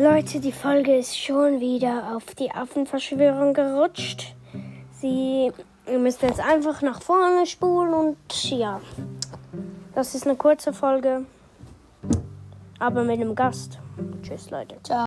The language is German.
Leute, die Folge ist schon wieder auf die Affenverschwörung gerutscht. Sie müssen jetzt einfach nach vorne spulen und ja. Das ist eine kurze Folge, aber mit einem Gast. Tschüss, Leute. Ciao.